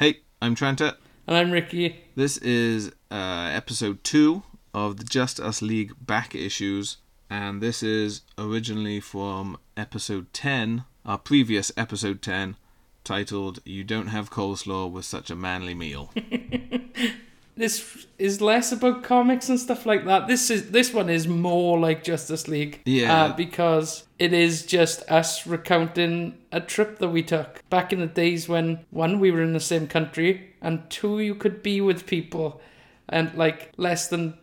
Hey, I'm Trenta. And I'm Ricky. This is uh, episode two of the Just Us League back issues, and this is originally from episode 10, our previous episode 10, titled You Don't Have Coleslaw with Such a Manly Meal. This is less about comics and stuff like that. This is this one is more like Justice League. Yeah. Uh, because it is just us recounting a trip that we took back in the days when one we were in the same country and two you could be with people and like less than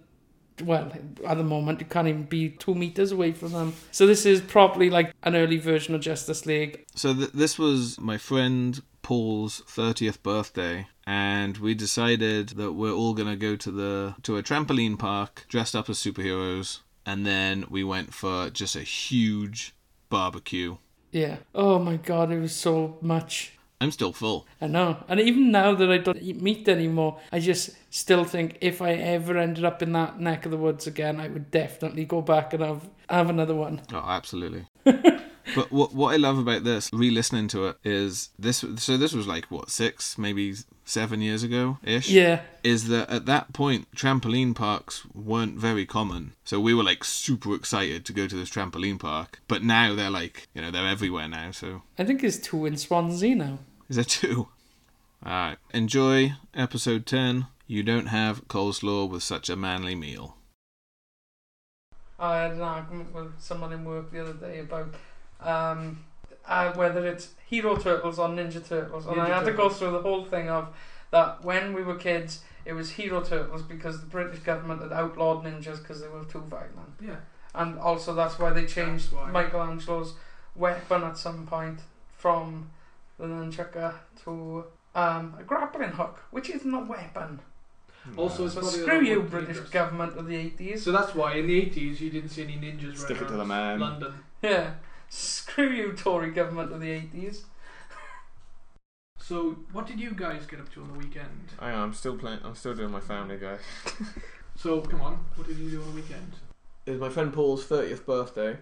well at the moment you can't even be two meters away from them so this is probably like an early version of justice league So th- this was my friend Paul's 30th birthday and we decided that we're all to go to the to a trampoline park dressed up as superheroes and then we went for just a huge barbecue. yeah oh my god it was so much I'm still full. I know. And even now that I don't eat meat anymore, I just still think if I ever ended up in that neck of the woods again, I would definitely go back and have, have another one. Oh, absolutely. but what what I love about this, re-listening to it, is this. So this was like what six, maybe seven years ago ish. Yeah. Is that at that point trampoline parks weren't very common, so we were like super excited to go to this trampoline park. But now they're like, you know, they're everywhere now. So I think there's two in Swansea now. is there two? All right. Enjoy episode ten. You don't have coleslaw with such a manly meal. I had an argument with someone in work the other day about um, uh, whether it's Hero Turtles or Ninja Turtles, and I Ninja had to go Turtles. through the whole thing of that when we were kids, it was Hero Turtles because the British government had outlawed ninjas because they were too violent, Yeah. and also that's why they changed That's why. Michelangelo's weapon at some point from the nunchucker to um, a grappling hook, which isn't a weapon. Also, it's So probably a screw lot you, more British dangerous. government of the eighties. So that's why in the 80s you didn't see any ninjas Stick it to the around man. London. Yeah. Screw you, Tory government of the 80s. So what did you guys get up to on the weekend? I am. I'm still playing. I'm still doing my family guy. So come on, what did you do on the weekend? It was my friend Paul's 30th birthday,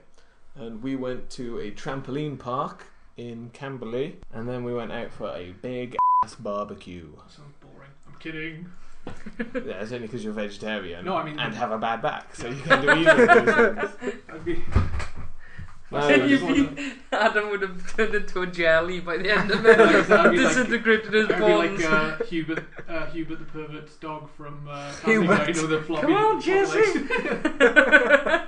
and we went to a trampoline park in Camberley, and then we went out for a big ass barbecue. That sounds boring. I'm kidding. yeah, it's only because you're vegetarian. No, I mean- and have a bad back, so you can do either of those things. I'd be. No, You just be- Adam would have turned into a jelly by the end of I'd it. be like- Disintegrated his I'd be bones. like uh, Herbert, uh, Herbert the pervert's dog from uh, Herbert. Family Guy, you know, the floppy, Come on, floppy legs.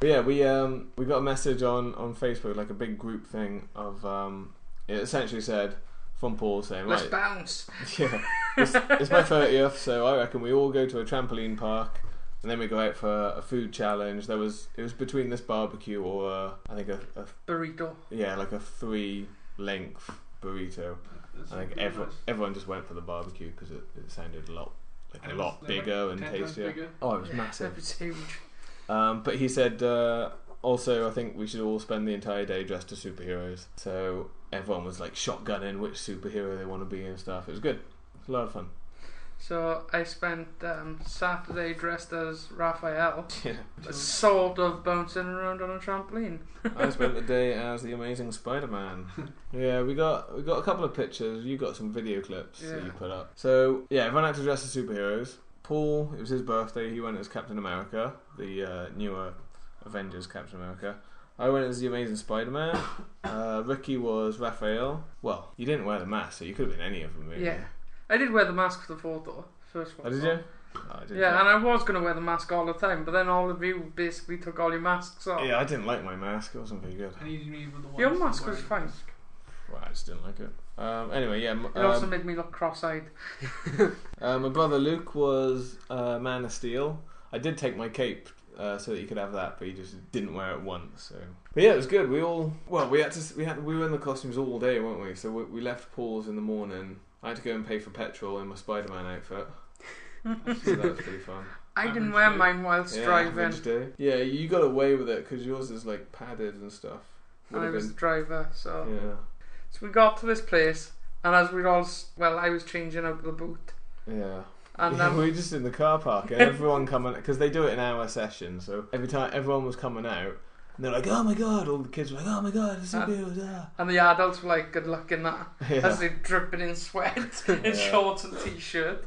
But yeah, we um we got a message on on Facebook, like a big group thing of um it essentially said from Paul saying Let's right bounce. yeah it's, it's my 30th, so I reckon we all go to a trampoline park. And then we go out for a food challenge. There was it was between this barbecue or uh, I think a, a Burrito. yeah like a three length burrito. That's I think really every, nice. everyone just went for the barbecue because it, it sounded a lot like And a it was lot like bigger and tastier. bigger. Oh, it was Yeah, massive. That was huge. Um, but he said uh, also I think we should all spend the entire day dressed as superheroes. So everyone was like shotgunning which superhero they want to be and stuff. It was good. It was a lot of fun. So I spent um, Saturday dressed as Raphael, Yeah. sort of bouncing around on a trampoline. I spent the day as the Amazing Spider-Man. yeah, we got we got a couple of pictures. You got some video clips that you put up. So yeah, everyone had to dress as superheroes. Paul, it was his birthday. He went as Captain America, the uh, newer Avengers Captain America. I went as the Amazing Spider-Man. Uh, Ricky was Raphael. Well, you didn't wear the mask, so you could have been any of them. Really. Yeah. I did wear the mask for the photo. First one. Oh, did you? Oh, I did Yeah, and I was going to wear the mask all the time, but then all of you basically took all your masks off. yeah, I didn't like my mask. It wasn't very good. And he didn't even the Your mask was fine. the mask. Well, I just didn't like it. Um, anyway, yeah. m- It also um, made me look cross-eyed. Uh, my brother Luke was uh, Man of Steel. I did take my cape uh, so that you could have that, but he just didn't wear it once. So, but yeah, it was good. We all well, we had to we had we were in the costumes all day, weren't we? So we, we left Paul's in the morning. I had to go and pay for petrol in my Spider-Man outfit. so that was pretty fun. I didn't Average wear day. mine whilst yeah, driving. average day. Yeah, you got away with it because yours is like padded and stuff. Would I have was the been- driver, so yeah, so we got to this place, and as we all s- well, I was changing out the boot, yeah. and yeah, um, we were just in the car park and everyone coming because they do it in hour sessions. So every time everyone was coming out, And they're like, "Oh my god!" All the kids were like, "Oh my god, it's so Uh, good!" ah." And the adults were like, good luck in that. Yeah, As they're dripping in sweat, in Yeah. shorts and t-shirt.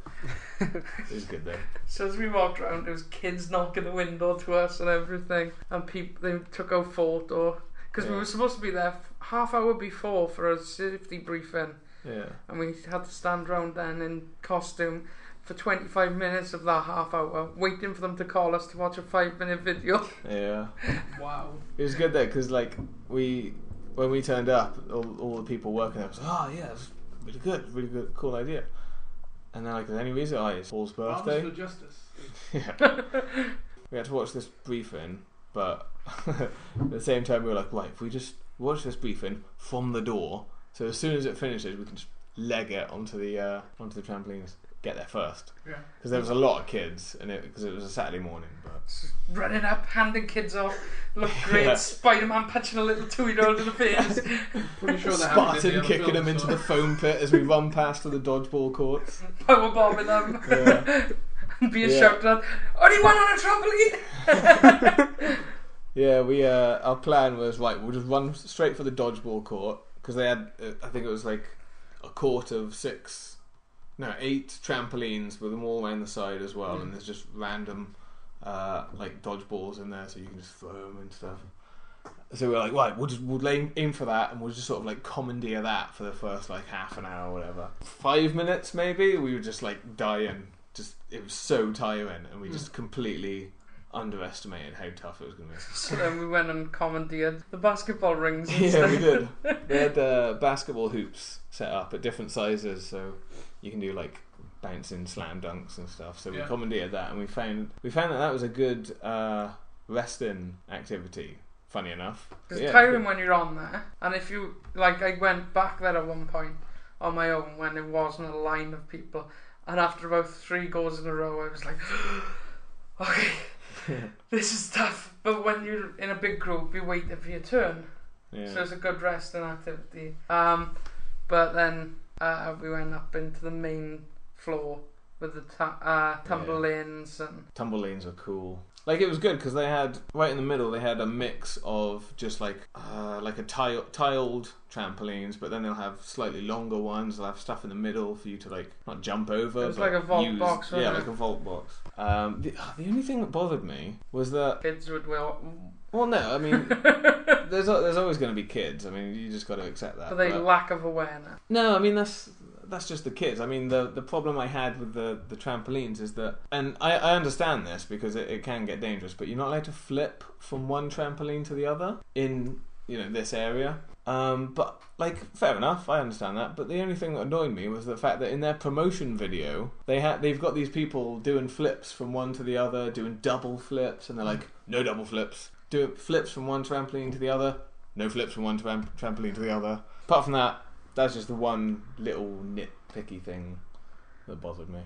it was good though. So as we walked around, there was kids knocking the window to us and everything. And people, they took our photo. Because we were supposed to be there f- half hour before for a safety briefing. Yeah, And we had to stand around then in costume for 25 minutes of that half hour, waiting for them to call us to watch a five minute video. yeah. Wow. It was good though because like we when we turned up, all, all the people working there was like, "Oh yeah, it's really good, really good, cool idea." And they're like, "Is there any reason?" Oh, it's Paul's Arms birthday. for justice. yeah. we had to watch this briefing, but at the same time we were like, "Right, if we just watch this briefing from the door, so as soon as it finishes, we can just leg it onto the uh, onto the trampolines, get there first. Yeah. Because there was a lot of kids, and it because it was a Saturday morning, but. Running up, handing kids off, looked great. Yeah. Spider Man punching a little two year old in the face. Pretty sure that happened Spartan the kicking them into the foam pit as we run past to the dodgeball courts. Power bombing them. Yeah. and being Yeah. shouted at. Only one on a trampoline! Yeah, we uh, our plan was right. We'll just run straight for the dodgeball court because they had, uh, I think it was like a court of six, no, eight trampolines with them all around the side as well, and there's just random uh, like dodgeballs in there, so you can just throw them and stuff. So we we're like, right, we'll just we'll aim, aim for that, and we'll just sort of like commandeer that for the first like half an hour or whatever. Five minutes maybe. We were just like dying. Just it was so tiring, and we just completely underestimated how tough it was going to be. so then we went and commandeered the basketball rings. and Yeah, stuff. we did. They had uh, basketball hoops set up at different sizes, so you can do like bouncing slam dunks and stuff. So we Yeah. commandeered that, and we found we found that that was a good uh, resting activity. Funny enough, But It's yeah, tiring good. when you're on there. And if you, like, I went back there at one point on my own when it wasn't a line of people. And after about three goals in a row, I was like, okay, this is tough. But when you're in a big group, you're waiting for your turn. Yeah. So it's a good resting activity. Um, but then uh, we went up into the main floor with the ta- uh, tumble ins and Tumble lanes are cool. Like it was good because they had right in the middle. They had a mix of just like uh, like a tile, tiled trampolines, but then they'll have slightly longer ones. They'll have stuff in the middle for you to like not jump over. It was but like a vault use. box, Yeah, wasn't like it? a vault box. Um, the, the only thing that bothered me was that kids would well, well, no, I mean there's there's always going to be kids. I mean you just got to accept that. but they but- lack of awareness. no, I mean that's that's just the kids. I mean the the problem I had with the the trampolines is that, and I, I understand this because it, it can get dangerous, but you're not allowed to flip from one trampoline to the other in you know this area. Um, but like fair enough, I understand that. But the only thing that annoyed me was the fact that in their promotion video they had they've got these people doing flips from one to the other, doing double flips, and they're like no double flips, do flips from one trampoline to the other, no flips from one tram- trampoline to the other. Apart from that, that's just the one little nitpicky thing that bothered me.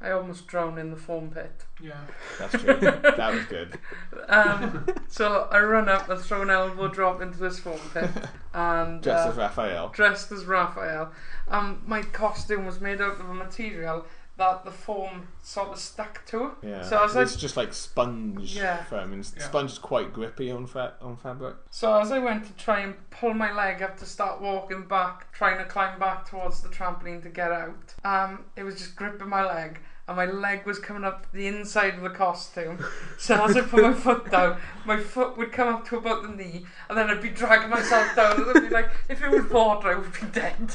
I almost drowned in the foam pit. Yeah. That's true. that was good. Um, so I run up and throw an elbow drop into this foam pit, and dressed uh, as Raphael. dressed as Raphael. Um, my costume was made out of a material that the foam sort of stuck to. Yeah. So I was it's just like sponge Yeah. foam, and Yeah. sponge is quite grippy on fa- on fabric. So as I went to try and pull my leg up to start walking back, trying to climb back towards the trampoline to get out, um, it was just gripping my leg. And my leg was coming up the inside of the costume. So as I put my foot down, my foot would come up to about the knee, and then I'd be dragging myself down. And I'd be like, if it was water, I would be dead.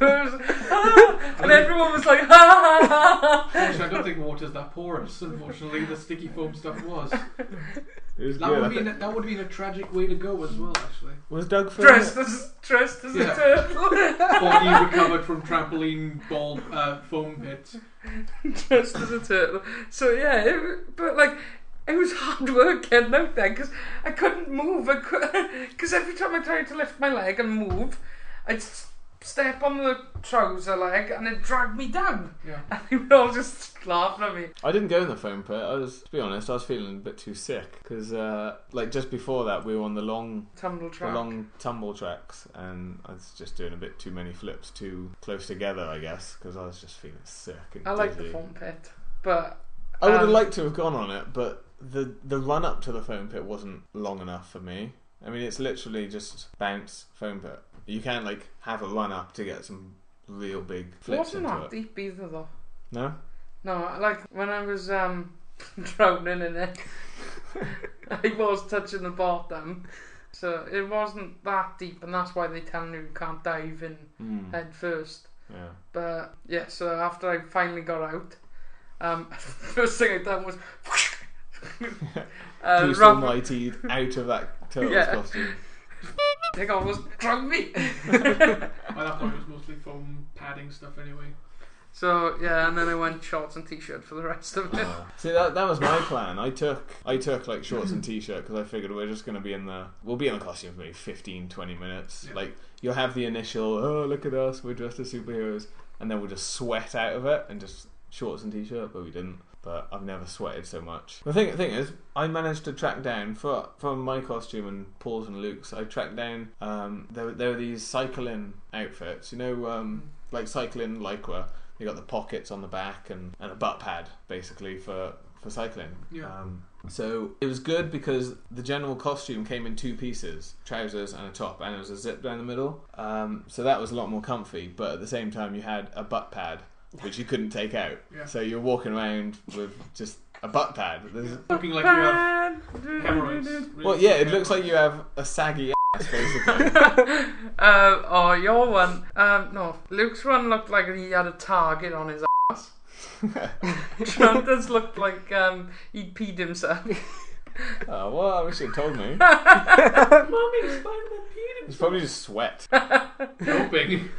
Was- ah, and everyone was like, ha ha ha ha. Actually, I don't think water's that porous. Unfortunately, the sticky foam stuff was. It was That good. would I be think- that would be a tragic way to go as well. Actually, was Doug filming Dressed as, dressed as Yeah. a turtle. body recovered from trampoline ball uh, foam pit. dressed as a turtle. So yeah, it, but like it was hard work getting out there because I couldn't move. I because every time I tried to lift my leg and move, I'd s- step on the trouser leg and it dragged me down. Yeah. And they were all just laughing at me. I didn't go in the foam pit. I was, to be honest, I was feeling a bit too sick because, uh, like, just before that, we were on the long, Tumble the long tumble tracks, and I was just doing a bit too many flips too close together, I guess, because I was just feeling sick. And I like the dizzy. foam pit, but I would have um, liked to have gone on it, but the the run up to the foam pit wasn't long enough for me. I mean, it's literally just bounce foam pit. You can't like have a run up to get some real big flips wasn't into that it. deep either though. No, No, like when I was um drowning in it, I was touching the bottom, so it wasn't that deep, and that's why they tell you you can't dive in Hmm. head first. yeah. But yeah, so after I finally got out, um, first thing I done was. Uh, Bruce rub- Almighty out of that turtle's Yeah. costume. They almost drowned me. By that point, it was mostly foam padding stuff anyway. So yeah, and then I went shorts and t-shirt for the rest of it. See that that was my plan. I took I took like shorts and t-shirt because I figured we're just going to be in the we'll be in the costume for maybe 15 20 minutes. Yeah. Like you'll have the initial oh look at us we're dressed as superheroes and then we'll just sweat out of it and just shorts and t-shirt but we didn't. But I've never sweated so much. The thing, the thing is, I managed to track down for from my costume and Paul's and Luke's. I tracked down um, there. There were these cycling outfits, you know, um, like cycling lycra. You got the pockets on the back and, and a butt pad basically for for cycling. Yeah. Um, so it was good because the general costume came in two pieces: trousers and a top, and it was a zip down the middle. Um, so that was a lot more comfy. But at the same time, you had a butt pad which you couldn't take out. Yeah. So you're walking around with just a butt pad. There's- Looking like you have hemorrhoids. really well, yeah, it looks like you have a saggy ass basically. uh, oh, your one. Um, no, Luke's one looked like he had a target on his ass. Jonathan's looked like um, he'd peed himself. oh, well, I wish you'd told me. Mommy, Spider-Man peed It's probably just sweat. Helping.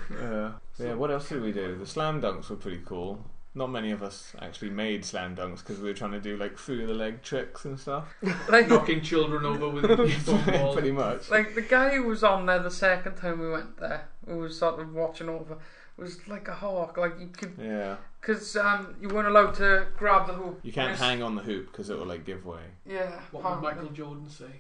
Uh, yeah, what else did we do? The slam dunks were pretty cool. Not many of us actually made slam dunks because we were trying to do like through the leg tricks and stuff. like, Knocking children over with a foam pretty much. like the guy who was on there the second time we went there, who was sort of watching over, was like a hawk. Like you could, Yeah, because um, you weren't allowed to grab the hoop. you can't hang on the hoop because it will like give way. Yeah. What would. Michael Jordan say?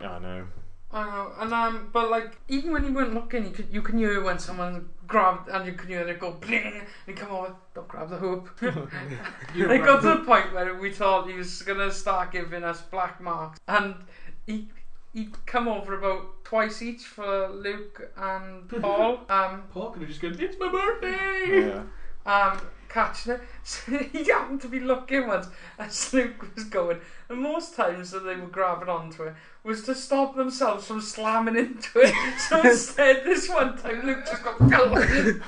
I know. I know, and um, but like even when you weren't looking, you could you can hear when someone grabbed, and you can hear it go bling, and you come over, don't grab the hoop. You it know, got to the point where we thought he was gonna start giving us black marks, and he he'd come over about twice each for Luke and Paul. Um, Paul could have just gone, it's my birthday! Yeah. um, catching it. So he happened to be looking once as Luke was going, and most times that they were grabbing onto it was to stop themselves from slamming into it. So instead, this one time, Luke just got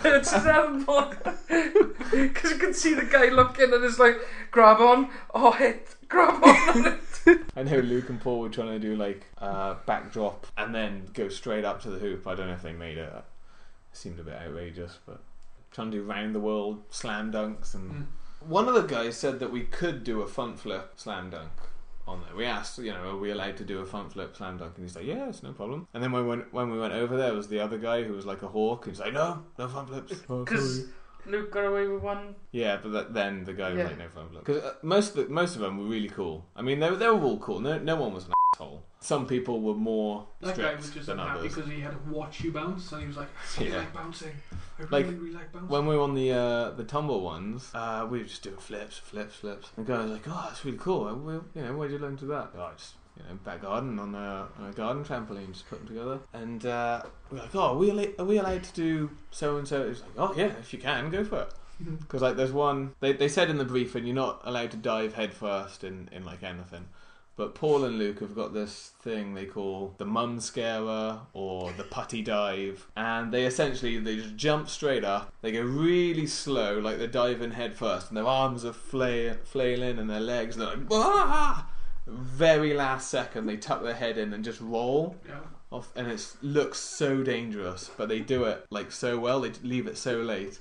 it's seven because you can see the guy looking and it's like, grab on, oh hit, grab on. I know Luke and Paul were trying to do like uh, backdrop and then go straight up to the hoop. I don't know if they made it. It seemed a bit outrageous, but trying to do round the world slam dunks and Mm. one of the guys said that we could do a front flip slam dunk on there. We asked, you know, are we allowed to do a front flip slam dunk? And he's like, yes, no problem. And then when we went, when we went over there, was the other guy who was like a hawk. He's like, no, no front flips. Oh, Because. Luke got away with one. Yeah, but that, then the guy was Yeah. like, no front flip. Because uh, most of the, most of them were really cool. I mean, they were, they were all cool. No, no one was an asshole. Some people were more That guy strict was just than unhappy others. because he had to watch you bounce, and he was like, I really Yeah. like bouncing. I really, Like, really like bouncing. When we were on the uh, the tumble ones, uh, we were just doing flips, flips, flips. And the guy was like, "Oh, that's really cool. Uh, well, you know, where'd you learn to do that?" Oh, just you know, back garden on a, on a garden trampoline, just put them together. And uh, we we're like, "Oh, are we allowed, are we allowed to do so and so?" He's like, "Oh yeah, if you can, go for it." Because like, there's one they they said in the briefing, you're not allowed to dive head first in in like anything. But Paul and Luke have got this thing they call the mum scarer or the putty dive, and they essentially they just jump straight up. They go really slow, like they're diving head first, and their arms are flail, flailing and their legs they're like ah! Very last second, they tuck their head in and just roll yeah. off, and it looks so dangerous. But they do it like so well. They leave it so late.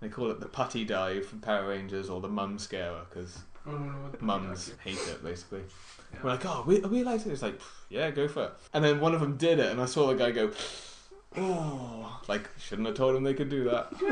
They call it the putty dive from Power Rangers or the mum scarer because I don't know mums hate it basically. Yeah. We're like, oh, we, are we allowed to? It's like, yeah, go for it. And then one of them did it, and I saw the guy go, oh, like shouldn't have told him they could do that.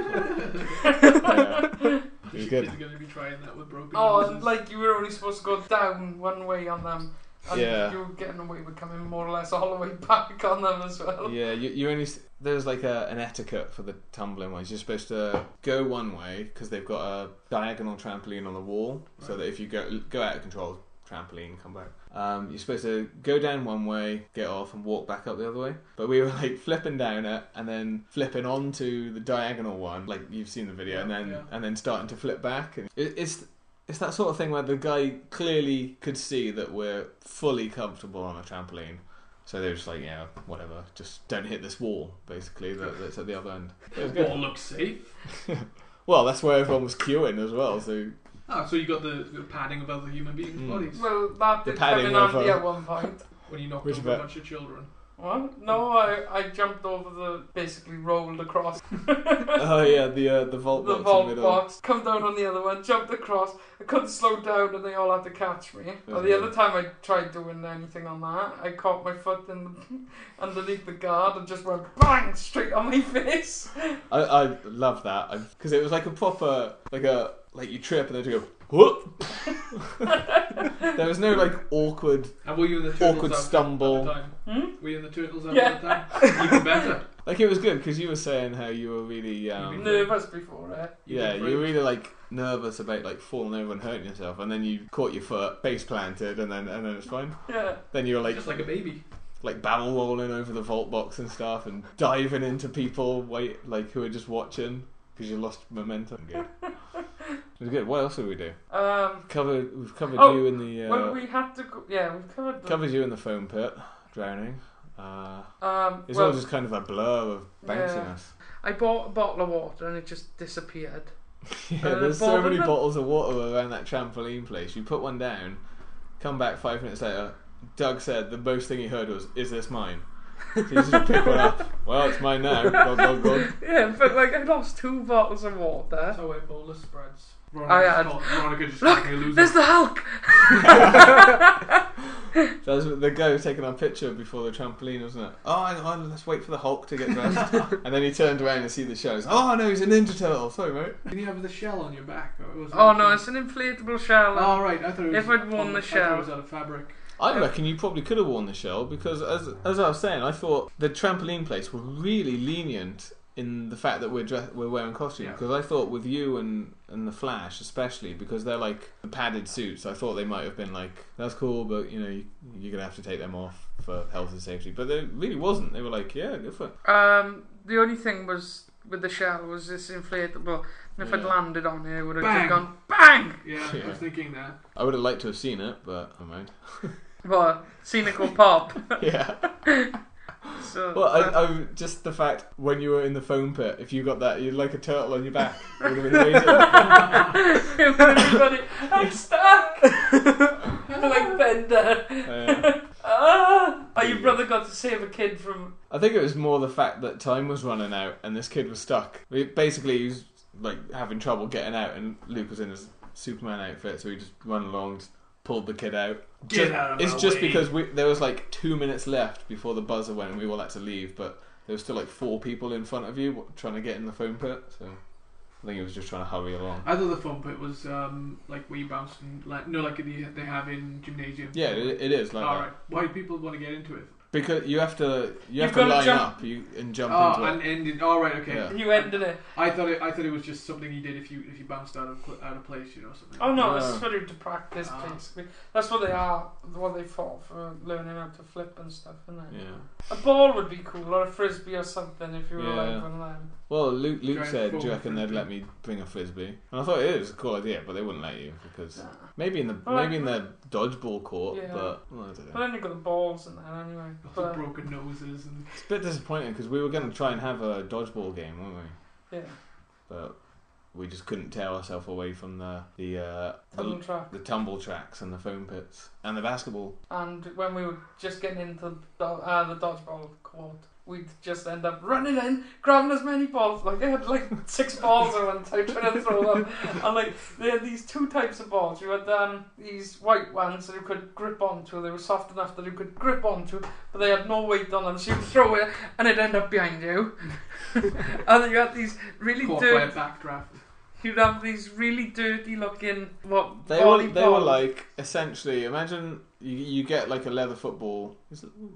yeah. It was good. He's going to be trying that with broken Oh, noses. like you were only supposed to go down one way on them. And Yeah. you're getting away with coming more or less all the way back on them as well. Yeah, you, you only there's like a, an etiquette for the tumbling ones. You're supposed to go one way because they've got a diagonal trampoline on the wall, so that if you go go out of control, trampoline, come back. Um, you're supposed to go down one way, get off, and walk back up the other way. But we were like flipping down it and then flipping onto the diagonal one, like you've seen the video, and then yeah. and then starting to flip back. And it, it's it's that sort of thing where the guy clearly could see that we're fully comfortable on a trampoline. So they're just like, yeah, whatever, just don't hit this wall, basically, that, that's at the other end. It was good. All looks safe. Well, that's where everyone was queuing as well, so Ah, so you got the, the padding of other human beings' Mm. bodies Well, that The did come padding in of, handy uh, at one point. when you knocked Which over a bit? bunch of children. What? No, I, I jumped over the, basically rolled across oh yeah, the uh, the vault the box vault box, come down on the other one, jumped across. I couldn't slow down and they all had to catch me. But the other time I tried doing anything on that, I caught my foot in the, underneath the guard and just went bang straight on my face. I I love that because it was like a proper like a like you trip and then you go whoop. there was no like awkward. And were you in the turtles Awkward outfit stumble. At the time? Hmm? Were you in the turtles outfit Yeah. the time? Even better. Like it was good because you were saying how you were really um, Nervous before it. You yeah you were great. really like nervous about like falling over and hurting yourself and then you caught your foot face planted and then and then it's fine. Yeah. Then you were like just like a baby. like barrel rolling over the vault box and stuff and diving into people wait like who are just watching because you lost momentum. Good. It was good. What else did we do? Um, Covered. We've covered Oh, you in the. Uh, well, we had to go. Yeah, we've covered. The, covered you in the foam pit, drowning. Uh, um, it's well, all just kind of a blur of bounciness. I bought a bottle of water and it just disappeared. Yeah, Uh, there's so many of- bottles of water around that trampoline place. You put one down, come back five minutes later. Doug said the most thing he heard was, "Is this mine?" So you just pick one up. Well, it's mine now. Go, go, go. Yeah, but like I lost two bottles of water. That's how Ebola spreads. I Veronica, had- just called, Veronica just Look, called me a loser. There's the Hulk. That was the guy who was taking our picture before the trampoline, wasn't it? Oh, hang on, let's wait for the Hulk to get dressed. and then he turned around and see the shows. Oh no, he's a Ninja Turtle. Sorry, mate. Did you have the shell on your back? Or was it Oh no, it's an inflatable shell. Oh right, I thought it was. If I'd worn the I thought shell. it was out of fabric. I reckon you probably could have worn the shell because, as as I was saying, I thought the trampoline place were really lenient in the fact that we're dress- we're wearing costumes. Yeah. Because I thought with you and and the Flash especially because they're like padded suits, I thought they might have been like that's cool, but you know you, you're gonna have to take them off for health and safety. But they really wasn't. They were like, yeah, go for it. Um, the only thing was with the shell was this inflatable, and if I'd landed on it, it would have Bang. gone bang. Yeah, I was thinking that. I would have liked to have seen it, but I mind. What? Scenical pop. yeah. So Well, I, I just the fact when you were in the foam pit, if you got that, you'd like a turtle on your back. It would have been amazing. everybody, I'm stuck. like Bender. Uh, Ah! Oh, your brother got to save a kid from. I think it was more the fact that time was running out and this kid was stuck. Basically, he was like having trouble getting out, and Luke was in his Superman outfit, so he just run along, pulled the kid out. Get Just- out of It's just way. because we, there was like two minutes left before the buzzer went, and we all had to leave, but there was still like four people in front of you trying to get in the foam pit. So I think he was just trying to hurry along. I thought the foam pit was um, like where you bounce and like no, like they have in gymnasium. Yeah, it, it is like All that. right. Why do people want to get into it? Because you have to you You've to gotta line jump- up you and jump oh, into it. and ended. All right, okay. Yeah. You ended it. I thought it. I thought it was just something you did if you if you bounced out of cl- out of place, you know, something. Oh no, No. it's for you to practice Ah. basically. That's what they are. What they for for learning how to flip and stuff, isn't it? Yeah. A ball would be cool, or a frisbee or something if you were Yeah. like one of them. Well, Luke, Luke Giant said, "Do foam you reckon they'd frisbee." let me bring a frisbee?" And I thought it is a cool idea, but they wouldn't let you because Nah. maybe in the Well, maybe in the dodgeball court, Yeah. but well, I don't But know. then you got the balls and that anyway. Lots of But broken noses and It's a bit disappointing because we were going to try and have a dodgeball game, weren't we? yeah, But we just couldn't tear ourselves away from the the uh, tumble the, track. the tumble tracks and the foam pits and the basketball. And when we were just getting into the, do- uh, the dodgeball court, we'd just end up running in, grabbing as many balls. Like I had like six balls at one time trying to throw them. And like they had these two types of balls. You had um, these white ones that you could grip onto. They were soft enough that you could grip onto, but they had no weight on them. So you'd throw it and it'd end up behind you. and then you had these really caught by a dirty. backdraft. You'd have these really dirty looking what They were volley they were balls. like essentially imagine you you get like a leather football,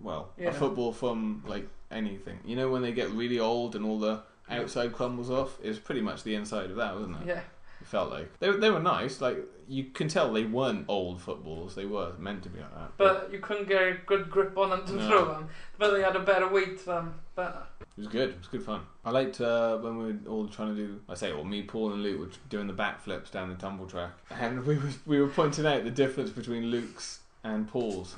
well Yeah. a football from like anything. You know when they get really old and all the outside crumbles off, it's pretty much the inside of that, wasn't it? yeah. It felt like they were- they were nice. Like you can tell they weren't old footballs. They were meant to be like that. But you couldn't get a good grip on them to No. throw them. But they had a better weight than better. It was good. It was good fun. I liked uh, when we were all trying to do. I say, well, me, Paul, and Luke were doing the backflips down the tumble track, and we were we were pointing out the difference between Luke's and Paul's.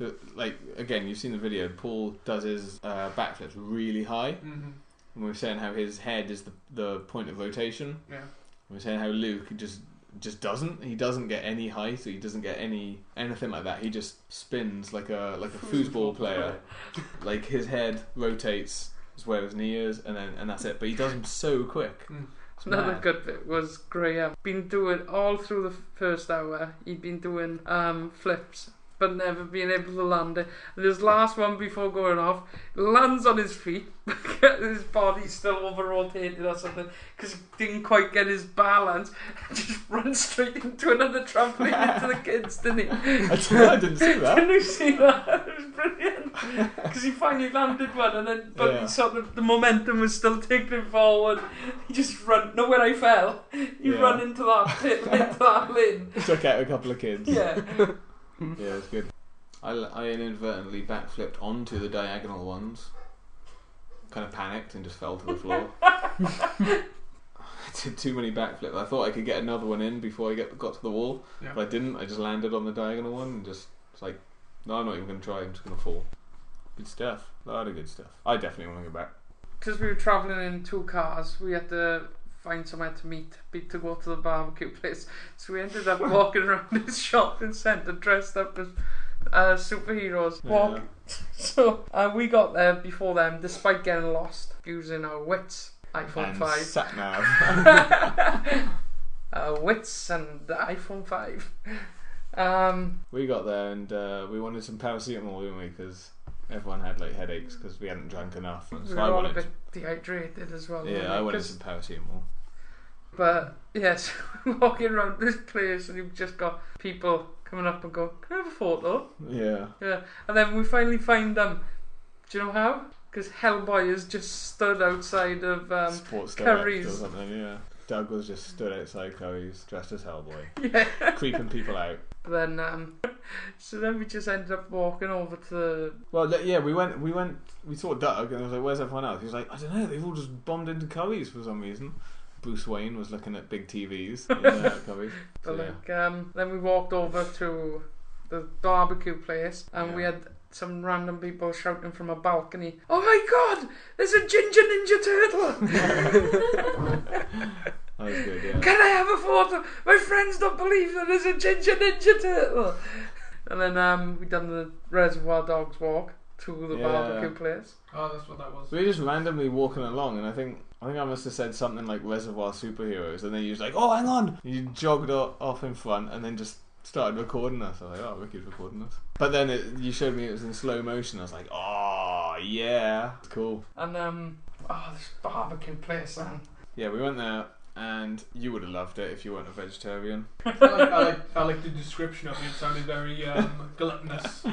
'Cause, Like again, you've seen the video. Paul does his uh, backflips really high, hmm and we are saying how his head is the the point of rotation. Yeah. we are saying how Luke just just doesn't. He doesn't get any height. So he doesn't get any anything like that. He just spins like a like a foosball player. like his head rotates as where his knee is, and then and that's it. But he does them so quick. Mm. It's Another mad. good bit was Graham. Been doing all through the first hour. He'd been doing um, flips, but never been able to land it. And his last one before going off lands on his feet, but his body's still over rotated or something because he didn't quite get his balance. Just runs straight into another trampoline into the kids, didn't he? I didn't- I didn't see that. Didn't you see that? It was brilliant. Because he finally landed one, and then but Yeah. he sort of the momentum was still taking him forward. He just run. No, where I fell, he Yeah. run into that pit, into that lane. Took out a couple of kids. Yeah, Yeah, it's good. I, I inadvertently backflipped onto the diagonal ones. Kind of panicked and just fell to the floor. I did too many backflips. I thought I could get another one in before I get, got to the wall, Yeah. but I didn't. I just landed on the diagonal one and just it's like, no, I'm not even going to try. I'm just going to fall. Good stuff. A lot of good stuff. I definitely want to go back. because we were traveling in two cars, we had to find somewhere to meet, be to go to the barbecue place. So we ended up walking around this shopping centre dressed up as uh, superheroes. Walk. So uh, we got there before them, despite getting lost using our wits. iPhone and 5. sat nav. uh, wits and the iPhone 5. Um, we got there and uh, we wanted some paracetamol, didn't we? Because everyone had like headaches because we hadn't drunk enough. And we so were I all a wanted, bit dehydrated as well. yeah, I wanted 'Cause- some paracetamol. But yes, walking around this place and you've just got people coming up and go, "Can I have a photo?" Yeah. Yeah, and then we finally find them. Do you know how? Because Hellboy has just stood outside of um, Sports Direct or Curry's. something. Yeah. Doug was just stood outside Curry's dressed as Hellboy, yeah. creeping people out. Then um, so then we just ended up walking over to Well, yeah, we went, we went, we saw Doug, and I was like, "Where's everyone else?" He was like, "I don't know. They've all just bombed into Curry's for some reason." Bruce Wayne was looking at big TVs in uh, Curry's. So, But yeah. like, um, then we walked over to the barbecue place, and we had some random people shouting from a balcony, "Oh my God! There's a ginger ninja turtle! That was good. Yeah. Can I have a photo? My friends don't believe that there's a ginger ninja turtle." And then um, we done the Reservoir Dogs walk to the Yeah. barbecue place. Oh, that's what that was. We were just randomly walking along, and I think I think I must have said something like Reservoir Superheroes, and then you was like, "Oh, hang on!" You jogged o- off in front, and then just started recording us. I was like, "Oh, Ricky's recording us." But then it, you showed me it was in slow motion. I was like, "Oh, yeah, it's cool." And um, oh, this barbecue place, man. Yeah, we went there, and you would have loved it if you weren't a vegetarian. I like, I like, I like the description of it. It sounded very um, gluttonous.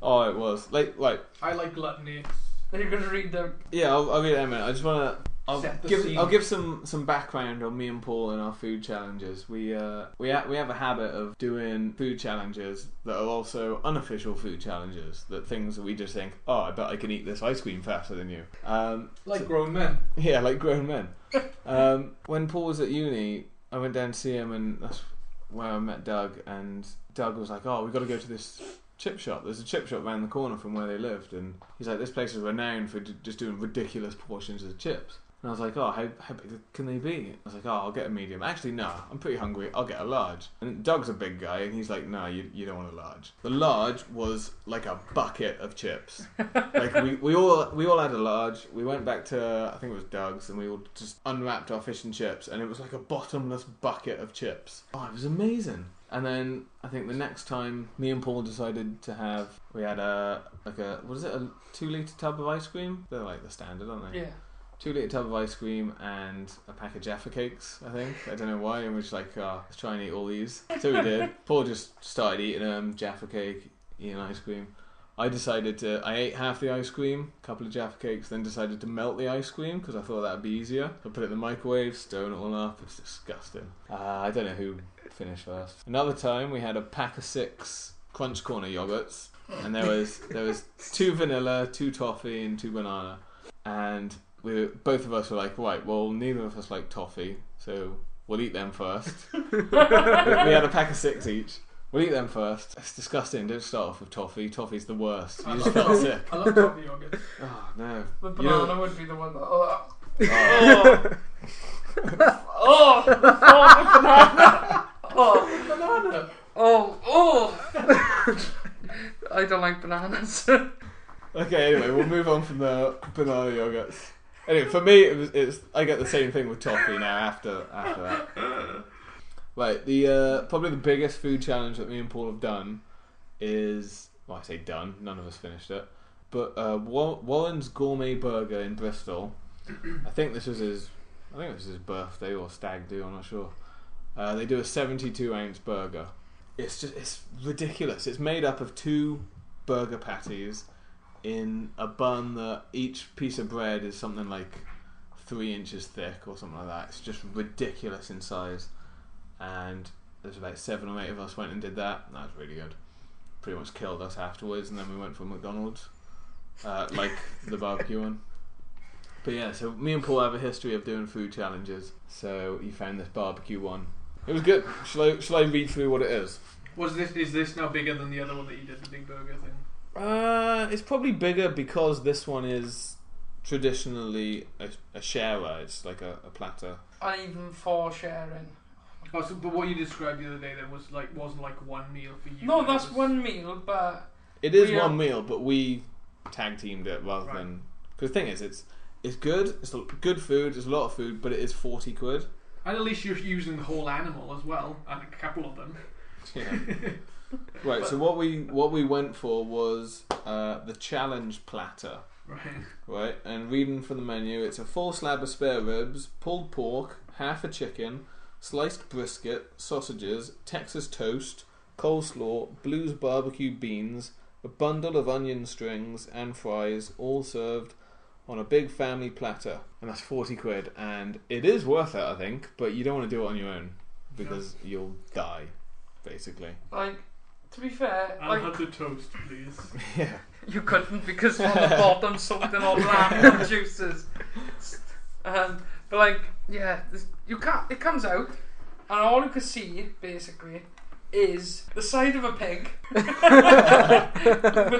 Oh, it was like like I like gluttony. Are you gonna read them? yeah. I'll, I'll read it in a minute. I just want to. I'll give scene. I'll give some some background on me and Paul and our food challenges. We uh we ha- we have a habit of doing food challenges that are also unofficial food challenges. That things that we just think, oh, I bet I can eat this ice cream faster than you. Um, Like grown men. yeah, like grown men. um, when Paul was at uni, I went down to see him, and that's where I met Doug. And Doug was like, "Oh, we've got to go to this chip shop. There's a chip shop around the corner from where they lived." And he's like, "This place is renowned for d- just doing ridiculous portions of chips." And I was like, "Oh, how, how big can they be?" I was like, "Oh, I'll get a medium." Actually, no, I'm pretty hungry. I'll get a large. And Doug's a big guy, and he's like, "No, you, you don't want a large." The large was like a bucket of chips like we, we all we all had a large. We went back to I think it was Doug's, and we all just unwrapped our fish and chips, and it was like a bottomless bucket of chips. Oh, it was amazing. And then I think the next time me and Paul decided to have, we had a like a what is it a two liter tub of ice cream? They're like the standard, aren't they? Yeah. Two liter tub of ice cream and a pack of Jaffa cakes. I think I don't know why. And we're just like, oh, let's try and eat all these. So we did. Paul just started eating them, Jaffa cake, eating ice cream. I decided to. I ate half the ice cream, a couple of Jaffa cakes, then decided to melt the ice cream because I thought that would be easier. I put it in the microwave, stirring it all up. It's disgusting. Uh, I don't know who finished first. Another time we had a pack of six Crunch Corner yogurts, and there was there was two vanilla, two toffee, and two banana, and we both of us were like, right, well, neither of us like toffee, so we'll eat them first. we we had a pack of six each. We'll eat them first. It's disgusting. Don't start off with toffee. Toffee's the worst. I You love just feel toffee. sick. I love toffee yogurt. Oh no. The You know- banana would be the one that. Oh, Oh. oh, oh, the banana. Oh, Banana. oh, oh. I don't like bananas. Okay, anyway, we'll move on from the banana yogurts. Anyway, for me, it was, it's I get the same thing with toffee now after after that. Right, the uh, probably the biggest food challenge that me and Paul have done is well, I say done. None of us finished it, but uh, Warren's Gourmet Burger in Bristol. I think this was his. I think it was his birthday or stag do. I'm not sure. Uh, they do a 72 ounce burger. It's just it's ridiculous. It's made up of two burger patties in a bun that each piece of bread is something like three inches thick or something like that. It's just ridiculous in size. And there's about seven or eight of us went and did that. and That was really good. Pretty much killed us afterwards, and then we went for McDonald's, uh, like the barbecue one. But yeah, so me and Paul have a history of doing food challenges. So you found this barbecue one. It was good. Shall I, shall I read through what it is? Was this is this now bigger than the other one that you did, the big burger thing? Uh, it's probably bigger because this one is traditionally a, a sharer. It's like a, a platter. and even for sharing. Oh, so, but what you described the other day then was like wasn't like one meal for you. No, that's was- one meal, but It is We are- one meal, but we tag teamed it rather Right. than because the thing is, it's it's good. It's a- good food. It's a lot of food, but it is forty quid. And at least you're using the whole animal as well, and a couple of them. Yeah. right. So what we what we went for was uh, the challenge platter. Right. Right, and reading from the menu, it's a full slab of spare ribs, pulled pork, half a chicken, sliced brisket, sausages, Texas toast, coleslaw, blues barbecue beans, a bundle of onion strings, and fries, all served on a big family platter. And that's 40 quid, and it is worth it, I think, but you don't want to do it on your own because you'll die, basically. like to be fair, I'll like have the toast, please. Yeah. you couldn't because on the bottom soaked in all the lemon juices. Um, but like, yeah, this, you can't. It comes out, and all you can see basically is the side of a pig with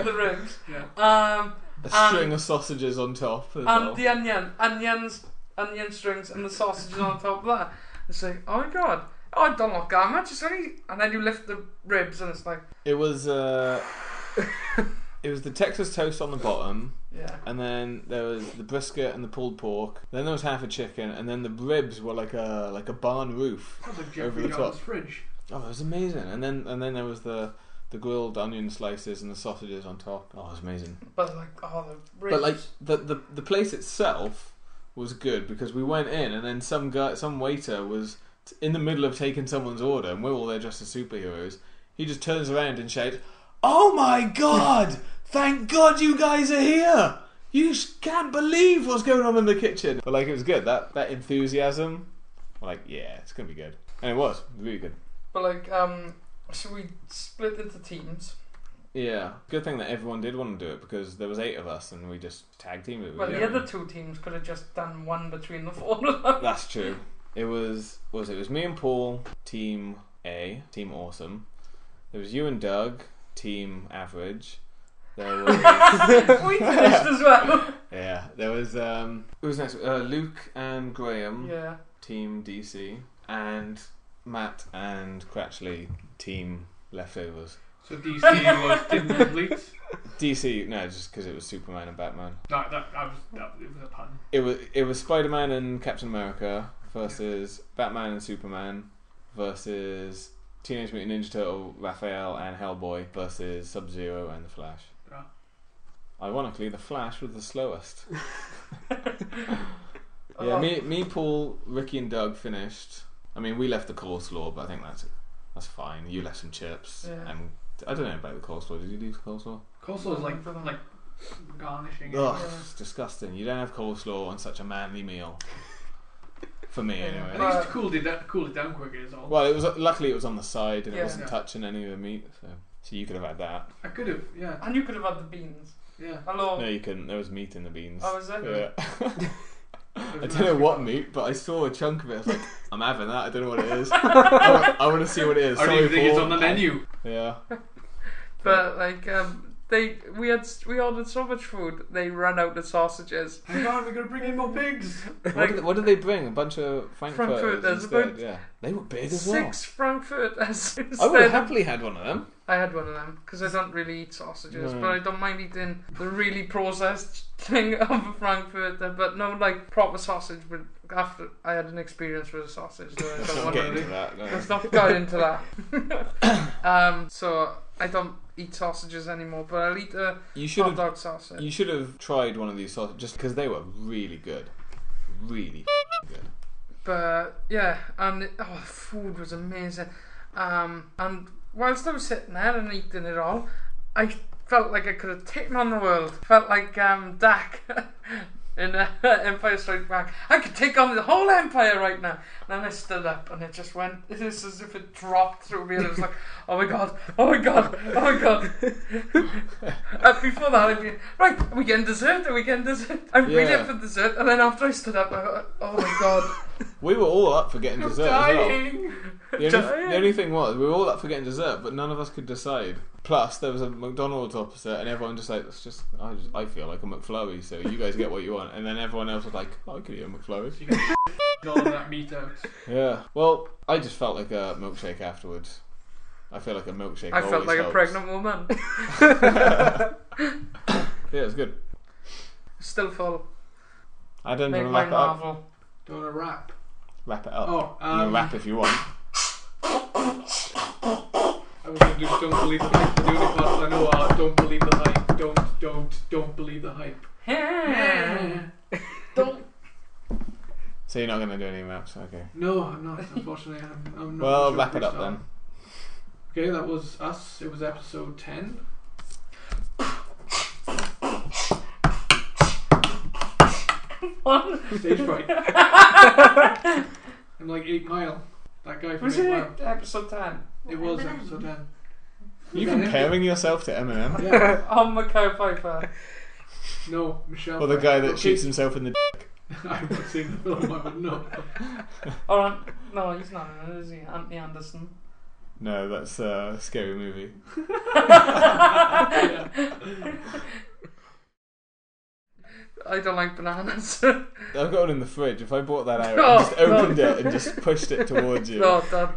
the ribs, Yeah. um, A Um, string of sausages on top as and well. the onion, onions, onion strings, and the sausages on top of that. It's like, oh my god, oh, I don't look that much. It's only, and then you lift the ribs, and it's like, It was uh, it was the Texas toast on the bottom, yeah. and then there was the brisket and the pulled pork. Then there was half a chicken, and then the ribs were like a like a barn roof. Sounds like Over Jeffrey the top. fridge. Oh, it was amazing. And then and then there was the the grilled onion slices and the sausages on top. Oh, it was amazing. But like, oh, the ribs. But like the the the place itself was good because we went in, and then some guy, some waiter was in the middle of taking someone's order, and we're all there dressed as superheroes. He just turns around and shouts, "Oh my god! Thank God you guys are here! You can't believe what's going on in the kitchen." But like, it was good. That that enthusiasm, like, yeah, it's gonna be good, and it was really good. But like, um, so we split into teams. Yeah, good thing that everyone did want to do it because there was eight of us, and we just tag teamed it. Well, the other two teams could have just done one between the four of them. That's true. It was was it? It was me and Paul, team A, team awesome. There was you and Doug, team average. There was we finished as well. yeah. There was um. Who was next? Uh, Luke and Graham, Yeah. team DC, and Matt and Cratchley, team leftovers. So DC was didn't complete. DC no, just because it was Superman and Batman. No, that, I was that it was a pun. It was it was Spider Man and Captain America versus Batman and Superman versus Teenage Mutant Ninja Turtle, Raphael and Hellboy versus Sub Zero and the Flash. Yeah. Ironically, the Flash was the slowest. yeah, me, me, Paul, Ricky, and Doug finished. I mean, we left the coleslaw, but I think that's that's fine. You left some chips, Yeah. and I don't know about the coleslaw. Did you do coleslaw? Coleslaw is like like garnishing. Ugh, it's disgusting. You don't have coleslaw on such a manly meal. For me, anyway. think it's to cool it down, cool it down quicker. Is all. Well, it was luckily it was on the side and it Yeah. wasn't Yeah. touching any of the meat, so so you could have had that. I could have. Yeah. And you could have had the beans. Yeah. Hello. No, you couldn't. There was meat in the beans. Oh, is there? Yeah. I don't know what meat, but I saw a chunk of it. I was like, I'm having that. I don't know what it is. I, want to see what it is. I don't Sorry, even think it's Paul. on the menu. Yeah. But like um, they we had we ordered so much food they ran out of sausages. Hang on, we're gonna bring in more pigs. What Like did, what did they bring? A bunch of frankfurters, Frankfurters, instead. about Yeah, they were big as well. six frankfurters. I would have happily had one of them. I had one of them because I don't really eat sausages, No. but I don't mind eating the really processed thing of a frankfurter. But no, like proper sausage. But after I had an experience with a sausage, so I don't not want to. into that. No. Let's not go into that. um, so I don't eat sausages anymore, but I'll eat a You should hot have. dog sausage. You should have tried one of these sausages just because they were really good, really good. But yeah, and it, oh, the food was amazing. Um, and whilst I was sitting there and eating it all, I felt like I could have taken on the world. Felt like um, Dak in uh, Empire Strikes Back. I could take on the whole empire right now. And then I stood up and it just went. It is as if it dropped through me, and it was like, oh my god, oh my god, oh my god. uh, before that, I'd be right. Are we getting dessert? Are we getting dessert? I'm really Yeah. up for dessert. And then after I stood up, I thought, oh my god. We were all up for getting I'm dessert as well. The only, Dying. the only thing was we were all up for getting dessert, but none of us could decide. Plus, there was a McDonald's opposite, and everyone just like, "It's just I, just, I feel like a McFlurry, so you guys get what you want." And then everyone else was like, oh, "I could eat a McFlurry." So you all of that meat out. Yeah. Well, I just felt like a milkshake afterwards. I feel like a milkshake. I felt always like a pregnant woman. Yeah, it's good. Still full. I don't Make want to my wrap it up. marvel. Don't want to wrap. Wrap it up. Oh, you can um, wrap if you want. I was going to do don't believe the hype. The only parts I know are don't believe the hype. Don't, don't, don't believe the hype. Don't. So you're not going to do any maps, okay? No, I'm not. Unfortunately, I'm, I'm not. Well, sure wrap it up freestyle. then. Okay, that was us. It was episode 10. Stage fright. I'm like 8 Mile. That guy from Was 8 it Mile. episode 10? It was episode 10. Are you comparing yourself to Eminem? Yeah. On Macau Pfeiffer. No, Michelle. Or the guy that Okay. shoots himself in the. I've not seen the film, I would know. Oh, no, he's not in it, is he? Anthony Anderson. No, that's a scary movie. Yeah. I don't like bananas. I've got one in the fridge. If I bought that out Oh, and just opened no. it and just pushed it towards you. no, that.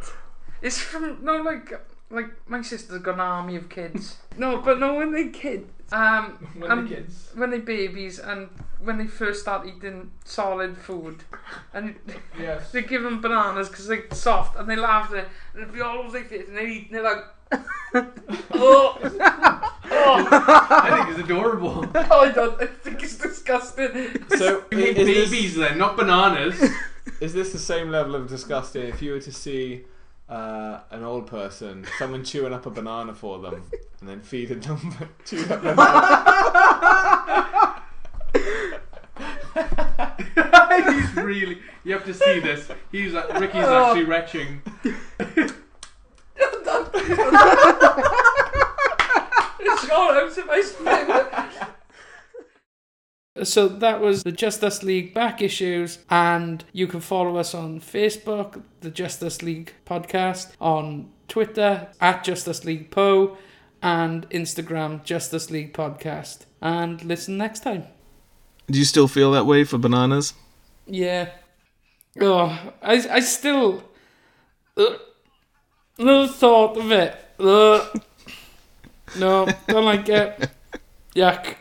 It's from. No, like. Like, my sister's got an army of kids. no, but no, when they kids. Um, When um, the kids. when they babies and when they first start eating solid food and Yes. they give them bananas because they're soft and they laugh at it and it'll be all over their face and they eat and they're like oh, oh, I think it's adorable. oh I don't I think it's disgusting So is this, babies then, not bananas. is this the same level of disgusting if you were to see uh, an old person, someone chewing up a banana for them, and then feeding them chew up banana? He's really. You have to see this. He's like, Ricky's Oh. actually retching. it's all of my spine so that was the Justice League back issues, and you can follow us on Facebook, the Justice League podcast, on Twitter at Justice League Po, and Instagram Justice League Podcast. And listen next time. Do you still feel that way for bananas? Yeah. Oh, I, I still. Uh, the thought of it. Uh, no, don't like it. Yuck.